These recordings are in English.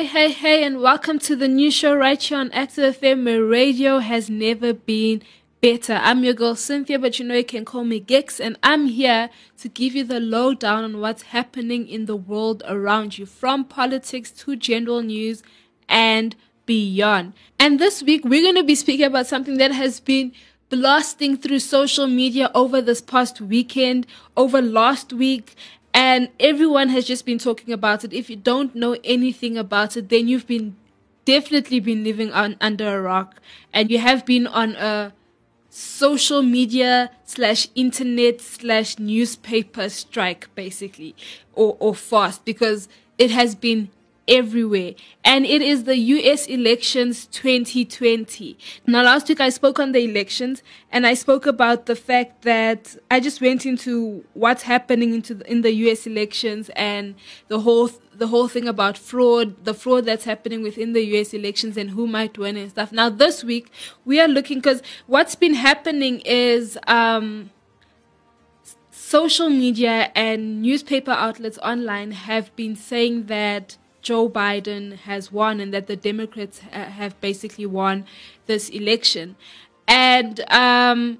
Hey, hey, hey, and welcome to the new show right here on Active FM where radio has never been better. I'm your girl Cynthia, but you know you can call me Giks, and I'm here to give you the lowdown on what's happening in the world around you, from politics to general news and beyond. And this week, we're going to be speaking about something that has been blasting through social media over this past weekend, over last week, and everyone has just been talking about it. If you don't know anything about it, then you've been definitely been living on under a rock and you have been on a social media slash internet slash newspaper strike basically or, or fast because it has been everywhere. And it is the US elections 2020. Now, last week I spoke on the elections and I spoke about the fact that I just went into what's happening into the, in the US elections and the whole the whole thing about fraud, the fraud that's happening within the US elections and who might win and stuff. Now, this week we are looking because what's been happening is um, social media and newspaper outlets online have been saying that Joe Biden has won and that the Democrats ha- have basically won this election. And um,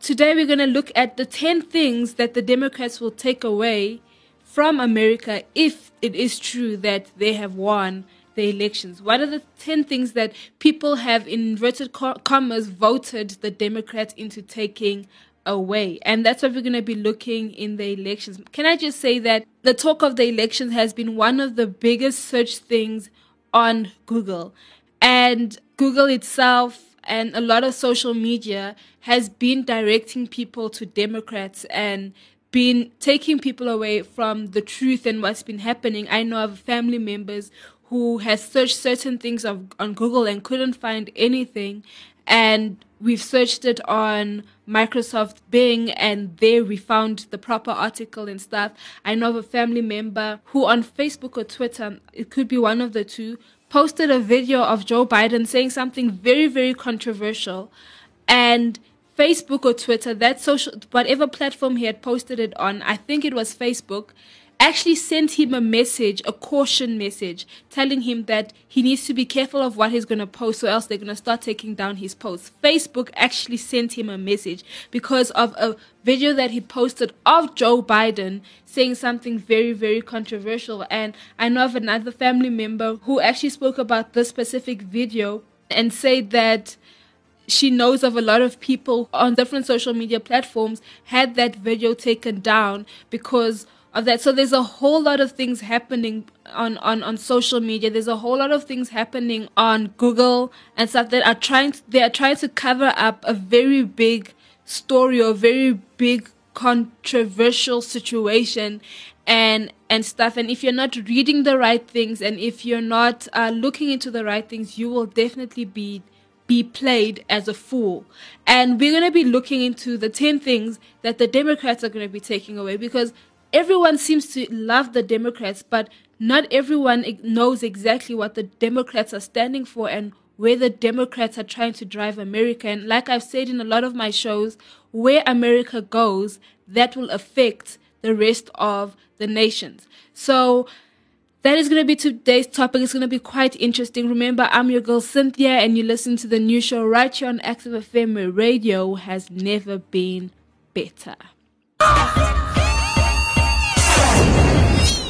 today we're going to look at the 10 things that the Democrats will take away from America if it is true that they have won the elections. What are the 10 things that people have, in inverted commas, voted the Democrats into taking away. And that's what we're going to be looking in the elections. Can I just say that the talk of the elections has been one of the biggest search things on Google. And Google itself and a lot of social media has been directing people to Democrats and been taking people away from the truth and what's been happening. I know of family members who has searched certain things of, on Google and couldn't find anything and we've searched it on Microsoft Bing and there we found the proper article and stuff. I know of a family member who on Facebook or Twitter, it could be one of the two, posted a video of Joe Biden saying something very, very controversial. And Facebook or Twitter, that social, whatever platform he had posted it on, I think it was Facebook, actually sent him a message, a caution message, telling him that he needs to be careful of what he's going to post or else they're going to start taking down his posts. Facebook actually sent him a message because of a video that he posted of Joe Biden saying something very, very controversial. And I know of another family member who actually spoke about this specific video and said that she knows of a lot of people on different social media platforms had that video taken down because of that. So there's a whole lot of things happening on, on, on social media. There's a whole lot of things happening on Google and stuff that are trying to, they are trying to cover up a very big story or very big controversial situation and and stuff and if you're not reading the right things and if you're not uh, looking into the right things you will definitely be be played as a fool. And we're going to be looking into the 10 things that the Democrats are going to be taking away because everyone seems to love the Democrats, but not everyone knows exactly what the Democrats are standing for and where the Democrats are trying to drive America. And like I've said in a lot of my shows, where America goes, that will affect the rest of the nations. So that is going to be today's topic. It's going to be quite interesting. Remember, I'm your girl Cynthia, and you listen to the new show right here on Active FM, where radio has never been better.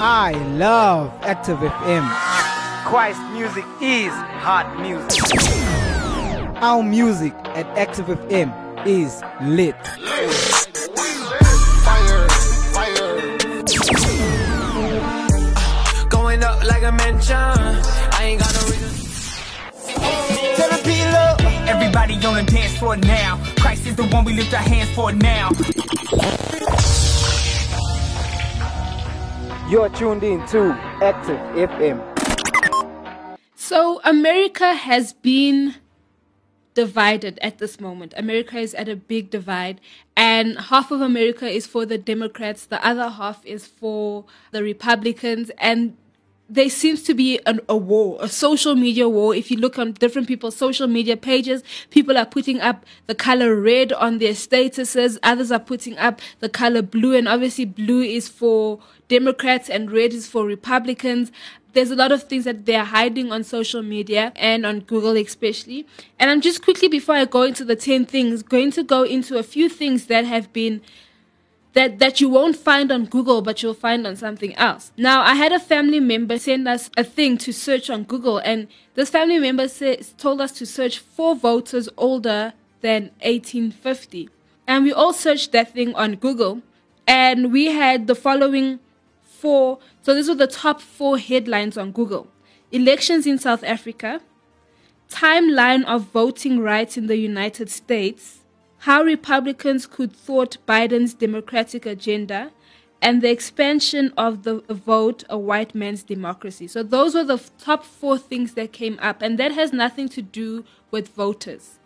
I love Active FM. Christ music is hot music. Our music at Active FM is lit. Fire, fire. Going up like a mansion. I ain't got no reason. Tell the Everybody on the dance floor now. Christ is the one we lift our hands for now. You're tuned in to Active FM. So, America has been divided at this moment. America is at a big divide, and half of America is for the Democrats, the other half is for the Republicans, and there seems to be an, a war, a social media war. If you look on different people's social media pages, people are putting up the color red on their statuses. Others are putting up the color blue. And obviously blue is for Democrats and red is for Republicans. There's a lot of things that they're hiding on social media and on Google especially. And I'm just quickly, before I go into the 10 things, going to go into a few things that have been that that you won't find on Google, but you'll find on something else. Now, I had a family member send us a thing to search on Google, and this family member says, told us to search for voters older than 1850, and we all searched that thing on Google, and we had the following four. So these were the top four headlines on Google: elections in South Africa, timeline of voting rights in the United States how Republicans could thwart Biden's Democratic agenda, and the expansion of the vote, a white man's democracy. So those were the top four things that came up, and that has nothing to do with voters.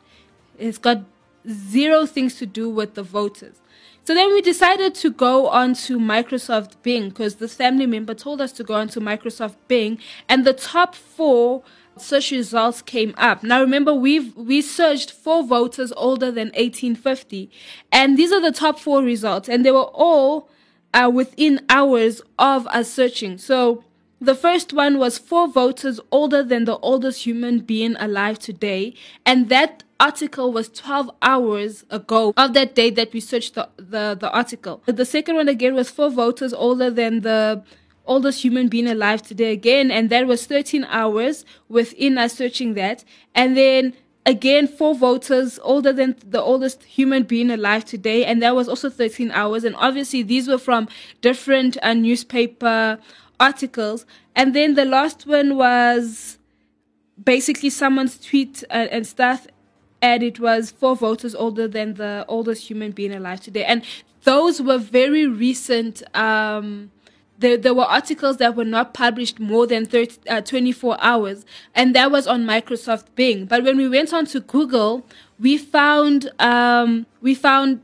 It's got zero things to do with the voters. So then we decided to go on to Microsoft Bing because this family member told us to go on to Microsoft Bing, and the top four search results came up. Now remember we've we searched for voters older than 1850 and these are the top 4 results and they were all uh, within hours of us searching. So the first one was for voters older than the oldest human being alive today and that article was 12 hours ago of that day that we searched the, the, the article. The second one again was for voters older than the oldest human being alive today again, and that was 13 hours within us searching that. And then again, four voters older than the oldest human being alive today, and that was also 13 hours. And obviously, these were from different uh, newspaper articles. And then the last one was basically someone's tweet uh, and stuff and it was four voters older than the oldest human being alive today. And those were very recent um, there, there were articles that were not published more than 30, uh, 24 hours, and that was on Microsoft Bing. But when we went on to Google, we found um, we found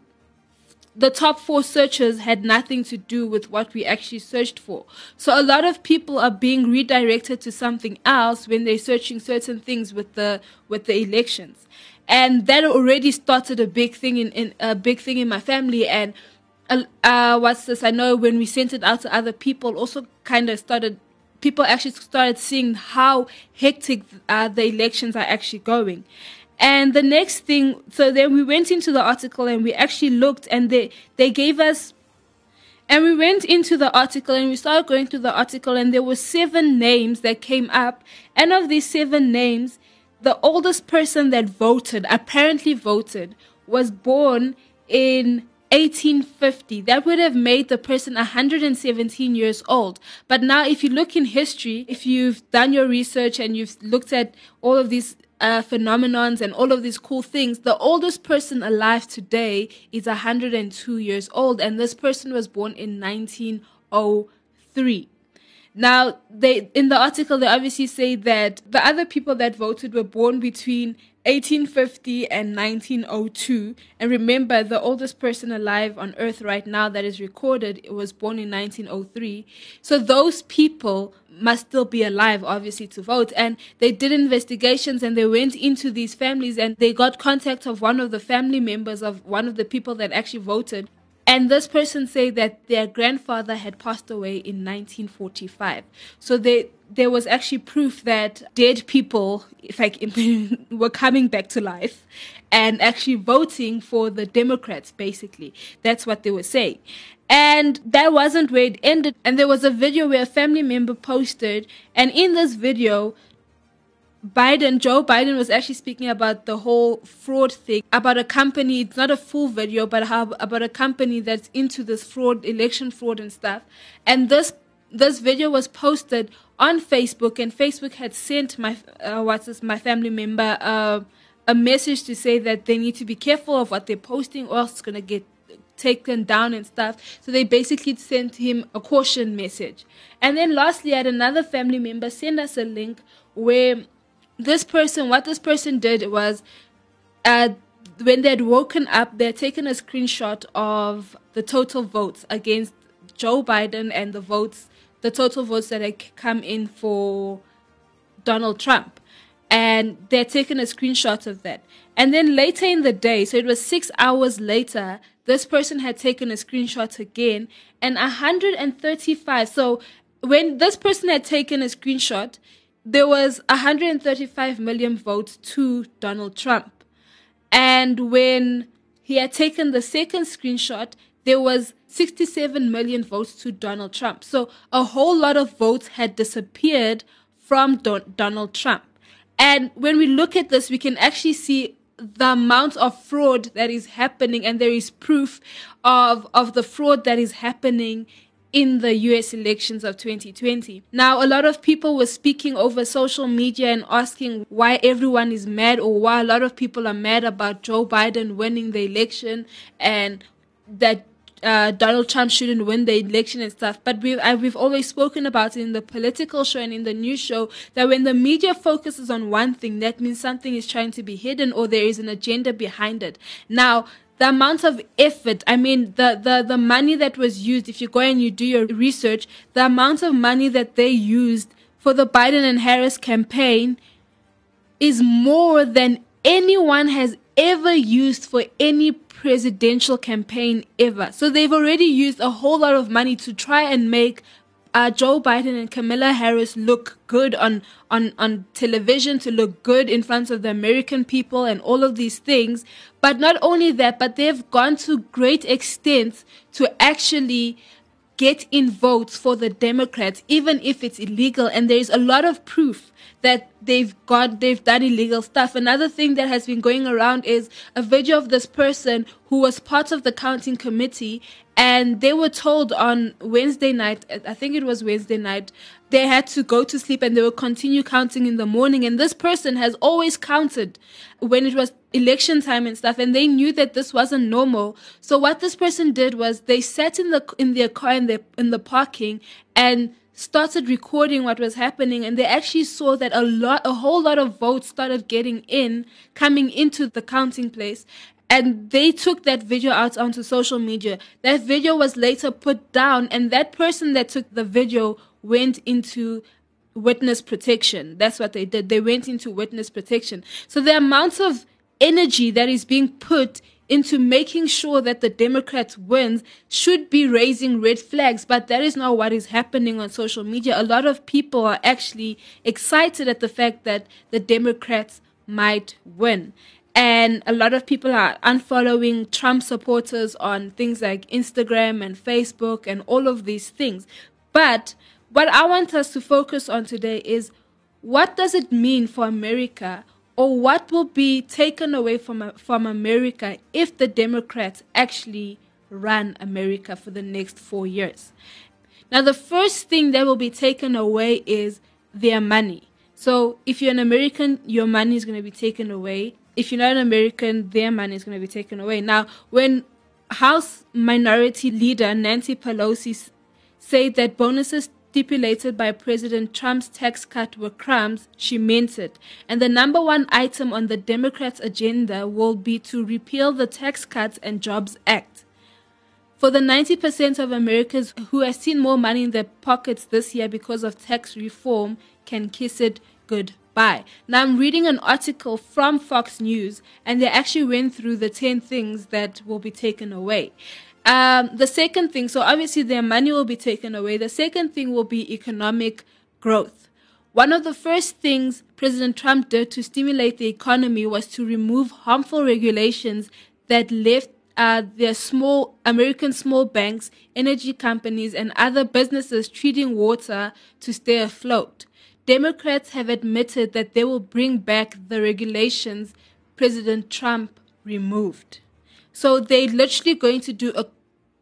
the top four searches had nothing to do with what we actually searched for. So a lot of people are being redirected to something else when they're searching certain things with the with the elections, and that already started a big thing in, in a big thing in my family and uh, what's this? I know when we sent it out to other people, also kind of started, people actually started seeing how hectic uh, the elections are actually going. And the next thing, so then we went into the article and we actually looked and they, they gave us, and we went into the article and we started going through the article and there were seven names that came up. And of these seven names, the oldest person that voted, apparently voted, was born in 1850. That would have made the person 117 years old. But now, if you look in history, if you've done your research and you've looked at all of these uh, phenomenons and all of these cool things, the oldest person alive today is 102 years old, and this person was born in 1903. Now, they in the article they obviously say that the other people that voted were born between 1850 and 1902. And remember, the oldest person alive on Earth right now that is recorded was born in 1903. So those people must still be alive, obviously, to vote. And they did investigations and they went into these families and they got contact of one of the family members of one of the people that actually voted. And this person said that their grandfather had passed away in 1945. So they, there was actually proof that dead people, I, were coming back to life and actually voting for the Democrats, basically. That's what they were saying. And that wasn't where it ended. And there was a video where a family member posted, and in this video, Biden, Joe Biden was actually speaking about the whole fraud thing, about a company, it's not a full video, but how, about a company that's into this fraud, election fraud and stuff. And this, this video was posted on Facebook and Facebook had sent my, uh, what's this, my family member, uh, a message to say that they need to be careful of what they're posting or else it's going to get taken down and stuff. So they basically sent him a caution message. And then lastly, I had another family member send us a link where this person, what this person did was, uh, when they had woken up, they had taken a screenshot of the total votes against Joe Biden and the votes the total votes that had come in for Donald Trump. And they're taking a screenshot of that. And then later in the day, so it was six hours later, this person had taken a screenshot again and 135. So when this person had taken a screenshot, there was 135 million votes to Donald Trump. And when he had taken the second screenshot, there was 67 million votes to Donald Trump. So a whole lot of votes had disappeared from Don- Donald Trump. And when we look at this, we can actually see the amount of fraud that is happening, and there is proof of, of the fraud that is happening in the US elections of 2020. Now, a lot of people were speaking over social media and asking why everyone is mad or why a lot of people are mad about Joe Biden winning the election and that uh, Donald Trump shouldn't win the election and stuff. But we've, I, we've always spoken about it in the political show and in the news show that when the media focuses on one thing, that means something is trying to be hidden or there is an agenda behind it. Now, the amount of effort, I mean, the, the, the money that was used, if you go and you do your research, the amount of money that they used for the Biden and Harris campaign is more than anyone has ever used for any presidential campaign ever. So they've already used a whole lot of money to try and make uh, Joe Biden and Kamala Harris look good on, on, on television, to look good in front of the American people and all of these things. But not only that, but they've gone to great extents to actually get in votes for the Democrats, even if it's illegal. And there's a lot of proof that they've got they've done illegal stuff. Another thing that has been going around is a video of this person who was part of the counting committee and they were told on Wednesday night, I think it was Wednesday night, they had to go to sleep and they will continue counting in the morning. And this person has always counted when it was election time and stuff, and they knew that this wasn't normal. So what this person did was they sat in the in their car in the in the parking and started recording what was happening and they actually saw that a lot a whole lot of votes started getting in coming into the counting place and they took that video out onto social media that video was later put down and that person that took the video went into witness protection that's what they did they went into witness protection so the amount of energy that is being put into making sure that the Democrats wins should be raising red flags, but that is not what is happening on social media. A lot of people are actually excited at the fact that the Democrats might win. And a lot of people are unfollowing Trump supporters on things like Instagram and Facebook and all of these things. But what I want us to focus on today is what does it mean for America or what will be taken away from from America if the Democrats actually run America for the next 4 years. Now the first thing that will be taken away is their money. So if you're an American, your money is going to be taken away. If you're not an American, their money is going to be taken away. Now, when House Minority Leader Nancy Pelosi said that bonuses stipulated by President Trump's tax cut were crumbs, she meant it. And the number one item on the Democrats' agenda will be to repeal the Tax Cuts and Jobs Act. For the 90% of Americans who have seen more money in their pockets this year because of tax reform can kiss it goodbye. Now, I'm reading an article from Fox News, and they actually went through the 10 things that will be taken away. Um, the second thing, so obviously their money will be taken away. The second thing will be economic growth. One of the first things President Trump did to stimulate the economy was to remove harmful regulations that left uh, their small American small banks, energy companies, and other businesses treating water to stay afloat. Democrats have admitted that they will bring back the regulations President Trump removed. So they're literally going to do a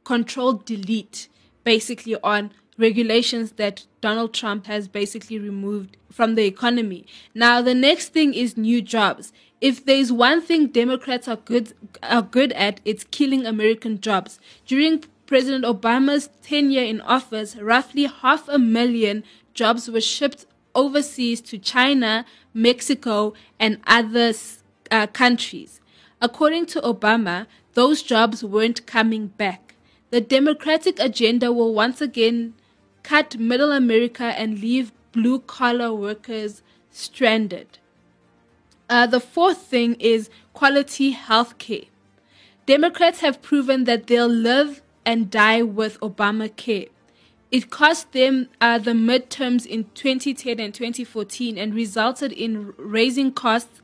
control delete basically on regulations that Donald Trump has basically removed from the economy. Now the next thing is new jobs. If there's one thing Democrats are good are good at, it's killing American jobs. During President Obama's tenure in office, roughly half a million jobs were shipped overseas to China, Mexico, and other uh, countries. According to Obama, those jobs weren't coming back. The Democratic agenda will once again cut middle America and leave blue collar workers stranded. Uh, the fourth thing is quality health care. Democrats have proven that they'll live and die with Obamacare. It cost them uh, the midterms in 2010 and 2014 and resulted in raising costs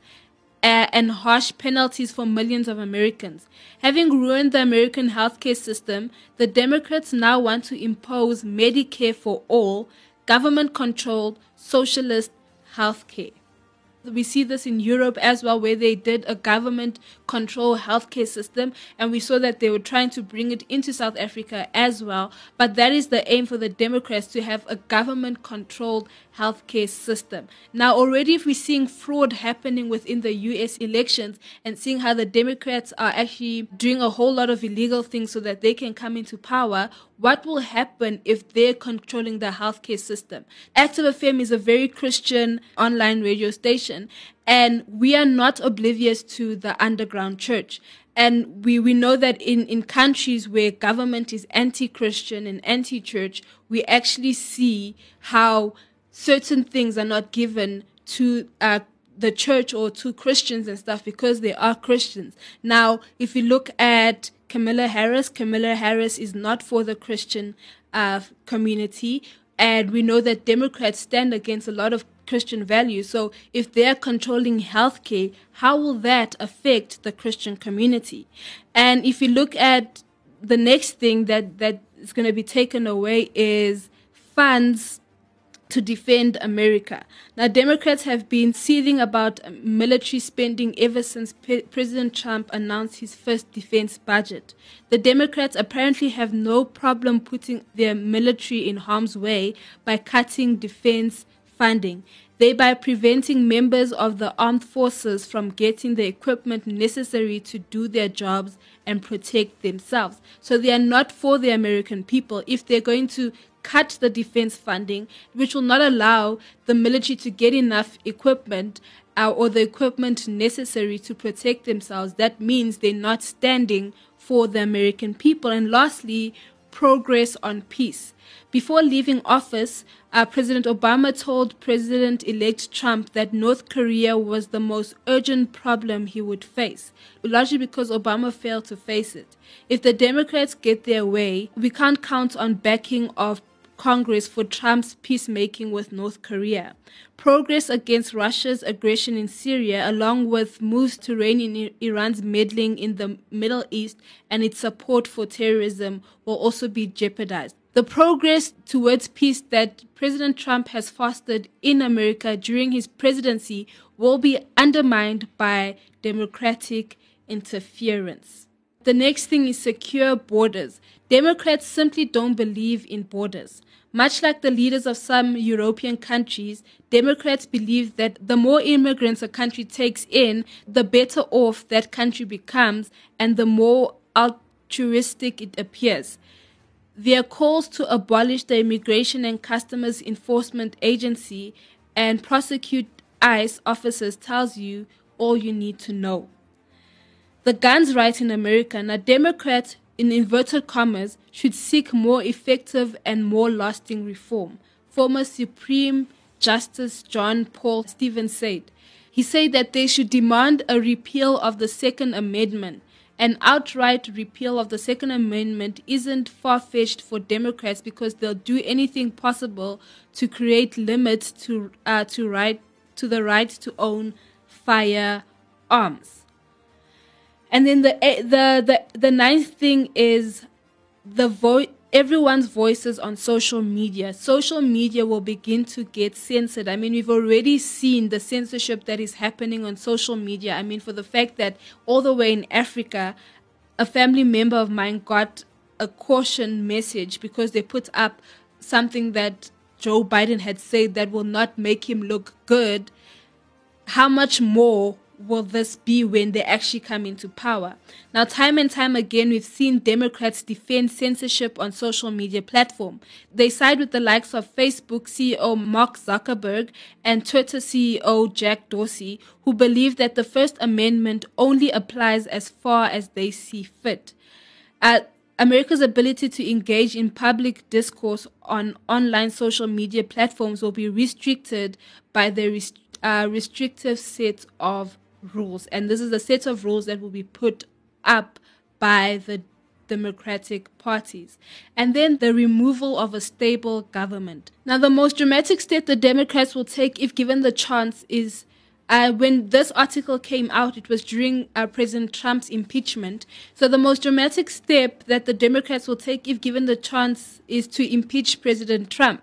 uh, and harsh penalties for millions of Americans. Having ruined the American healthcare system, the Democrats now want to impose Medicare for all, government controlled, socialist healthcare. We see this in Europe as well, where they did a government control healthcare system, and we saw that they were trying to bring it into South Africa as well. But that is the aim for the Democrats to have a government controlled healthcare system. Now, already, if we're seeing fraud happening within the US elections and seeing how the Democrats are actually doing a whole lot of illegal things so that they can come into power, what will happen if they're controlling the healthcare system? Active FM is a very Christian online radio station, and we are not oblivious to the underground church. And we, we know that in, in countries where government is anti Christian and anti church, we actually see how certain things are not given to uh, the church or to Christians and stuff because they are Christians. Now, if you look at Kamala Harris, Kamala Harris is not for the Christian uh, community. And we know that Democrats stand against a lot of Christian values. So if they're controlling healthcare, how will that affect the Christian community? And if you look at the next thing that, that is going to be taken away is funds to defend America. Now, Democrats have been seething about military spending ever since P- President Trump announced his first defense budget. The Democrats apparently have no problem putting their military in harm's way by cutting defense funding, thereby preventing members of the armed forces from getting the equipment necessary to do their jobs and protect themselves. So they are not for the American people. If they're going to cut the defense funding, which will not allow the military to get enough equipment uh, or the equipment necessary to protect themselves. That means they're not standing for the American people. And lastly, progress on peace. Before leaving office, uh, President Obama told President elect Trump that North Korea was the most urgent problem he would face, largely because Obama failed to face it. If the Democrats get their way, we can't count on backing of Congress for Trump's peacemaking with North Korea. Progress against Russia's aggression in Syria, along with moves to rein in Iran's meddling in the Middle East and its support for terrorism, will also be jeopardized. The progress towards peace that President Trump has fostered in America during his presidency will be undermined by democratic interference. The next thing is secure borders. Democrats simply don't believe in borders. Much like the leaders of some European countries, Democrats believe that the more immigrants a country takes in, the better off that country becomes and the more altruistic it appears. Their calls to abolish the Immigration and Customs Enforcement Agency and prosecute ICE officers tells you all you need to know. The guns right in America. Now, Democrats in inverted commas, should seek more effective and more lasting reform. Former Supreme Justice John Paul Stevens said. He said that they should demand a repeal of the Second Amendment. An outright repeal of the Second Amendment isn't far fetched for Democrats because they'll do anything possible to create limits to uh, to right to the right to own firearms. And then the eh, the the the ninth thing is the everyone's voices on social media. Social media will begin to get censored. I mean, we've already seen the censorship that is happening on social media. I mean, for the fact that all the way in Africa, a family member of mine got a caution message because they put up something that Joe Biden had said that will not make him look good. How much more will this be when they actually come into power? Now, time and time again, we've seen Democrats defend censorship on social media platform. They side with the likes of Facebook CEO Mark Zuckerberg and Twitter CEO Jack Dorsey, who believe that the First Amendment only applies as far as they see fit. Uh, America's ability to engage in public discourse on online social media platforms will be restricted by the rest- uh, restrictive set of rules. And this is a set of rules that will be put up by the Democratic parties. And then the removal of a stable government. Now, the most dramatic step the Democrats will take, if given the chance, is uh, when this article came out, it was during uh, President Trump's impeachment. So the most dramatic step that the Democrats will take, if given the chance, is to impeach President Trump.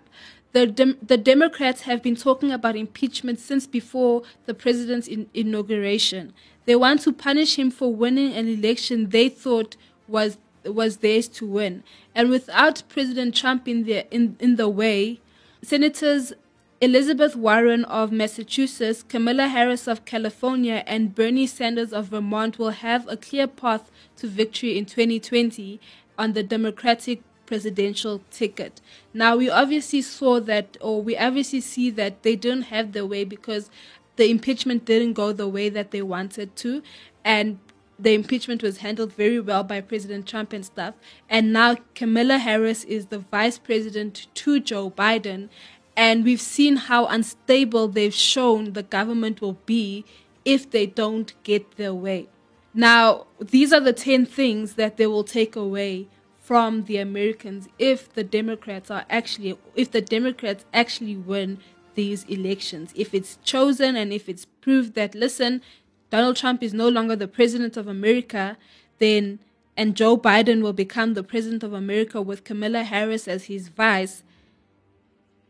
The, Dem- the Democrats have been talking about impeachment since before the president's in- inauguration. They want to punish him for winning an election they thought was was theirs to win. And without President Trump in the in, in the way, Senators Elizabeth Warren of Massachusetts, Kamala Harris of California, and Bernie Sanders of Vermont will have a clear path to victory in 2020 on the Democratic presidential ticket. Now, we obviously saw that, or we obviously see that they didn't have their way because the impeachment didn't go the way that they wanted to. And the impeachment was handled very well by President Trump and stuff. And now Kamala Harris is the vice president to Joe Biden. And we've seen how unstable they've shown the government will be if they don't get their way. Now, these are the 10 things that they will take away from the Americans if the Democrats are actually, if the Democrats actually win these elections. If it's chosen and if it's proved that, listen, Donald Trump is no longer the president of America, then and Joe Biden will become the president of America with Kamala Harris as his vice,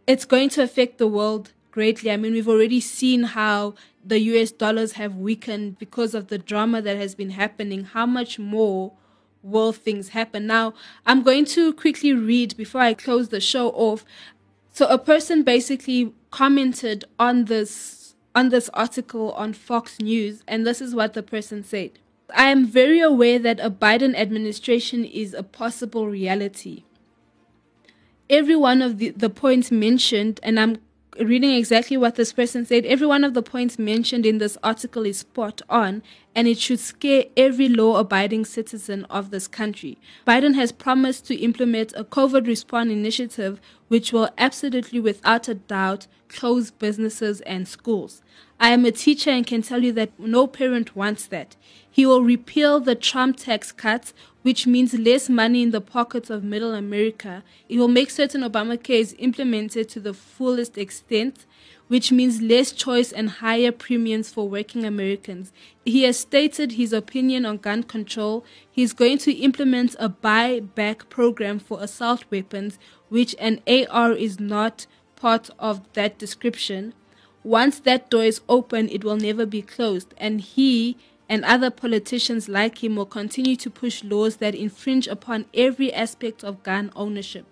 it's going to affect the world greatly. I mean, we've already seen how the US dollars have weakened because of the drama that has been happening. How much more will things happen? Now, I'm going to quickly read before I close the show off. So, a person basically commented on this on this article on Fox News, and this is what the person said. I am very aware that a Biden administration is a possible reality every one of the, the points mentioned, and I'm reading exactly what this person said, every one of the points mentioned in this article is spot on, and it should scare every law abiding citizen of this country. Biden has promised to implement a COVID response initiative which will absolutely, without a doubt, close businesses and schools. I am a teacher and can tell you that no parent wants that. He will repeal the Trump tax cuts, which means less money in the pockets of middle America. It will make certain Obamacare is implemented to the fullest extent, which means less choice and higher premiums for working Americans. He has stated his opinion on gun control. He is going to implement a buyback program for assault weapons, which an AR is not part of that description. Once that door is open, it will never be closed, and he and other politicians like him will continue to push laws that infringe upon every aspect of gun ownership.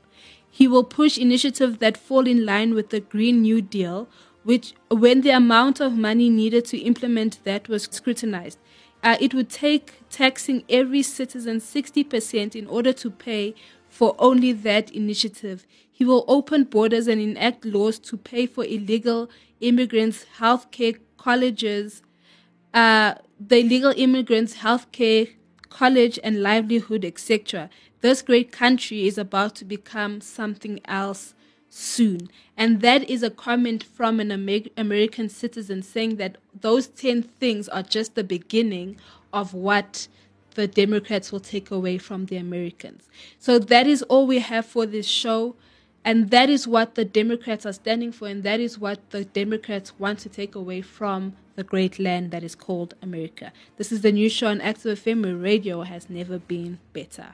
He will push initiatives that fall in line with the Green New Deal, which, when the amount of money needed to implement that was scrutinized, uh, it would take taxing every citizen 60% in order to pay for only that initiative. He will open borders and enact laws to pay for illegal immigrants' healthcare colleges, uh, the illegal immigrants' healthcare, college, and livelihood, etc. This great country is about to become something else soon. And that is a comment from an Amer- American citizen saying that those 10 things are just the beginning of what the Democrats will take away from the Americans. So that is all we have for this show. And that is what the Democrats are standing for, and that is what the Democrats want to take away from the great land that is called America. This is the new show on Active FM radio has never been better.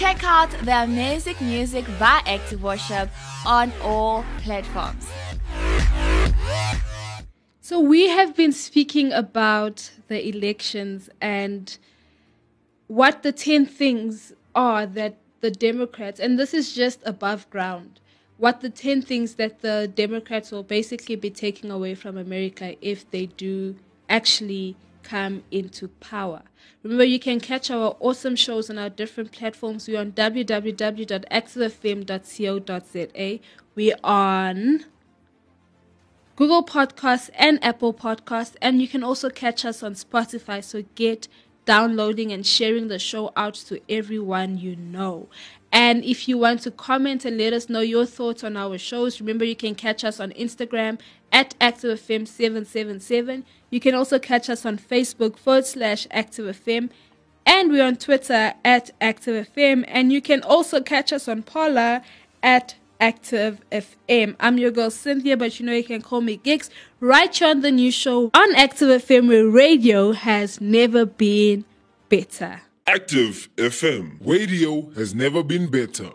Check out the amazing music by Active Worship on all platforms. So, we have been speaking about the elections and what the 10 things are that the Democrats, and this is just above ground, what the 10 things that the Democrats will basically be taking away from America if they do actually come into power. Remember, you can catch our awesome shows on our different platforms. We're on www.activefm.co.za. We're on Google Podcasts and Apple Podcasts, and you can also catch us on Spotify. So get downloading and sharing the show out to everyone you know. And if you want to comment and let us know your thoughts on our shows, remember you can catch us on Instagram at ActiveFM777. You can also catch us on Facebook forward slash ActiveFM. And we're on Twitter at ActiveFM. And you can also catch us on Parler at Active FM. I'm your girl Cynthia, but you know you can call me Giks. Right here on the new show on Active FM where radio has never been better. Active FM. Radio has never been better.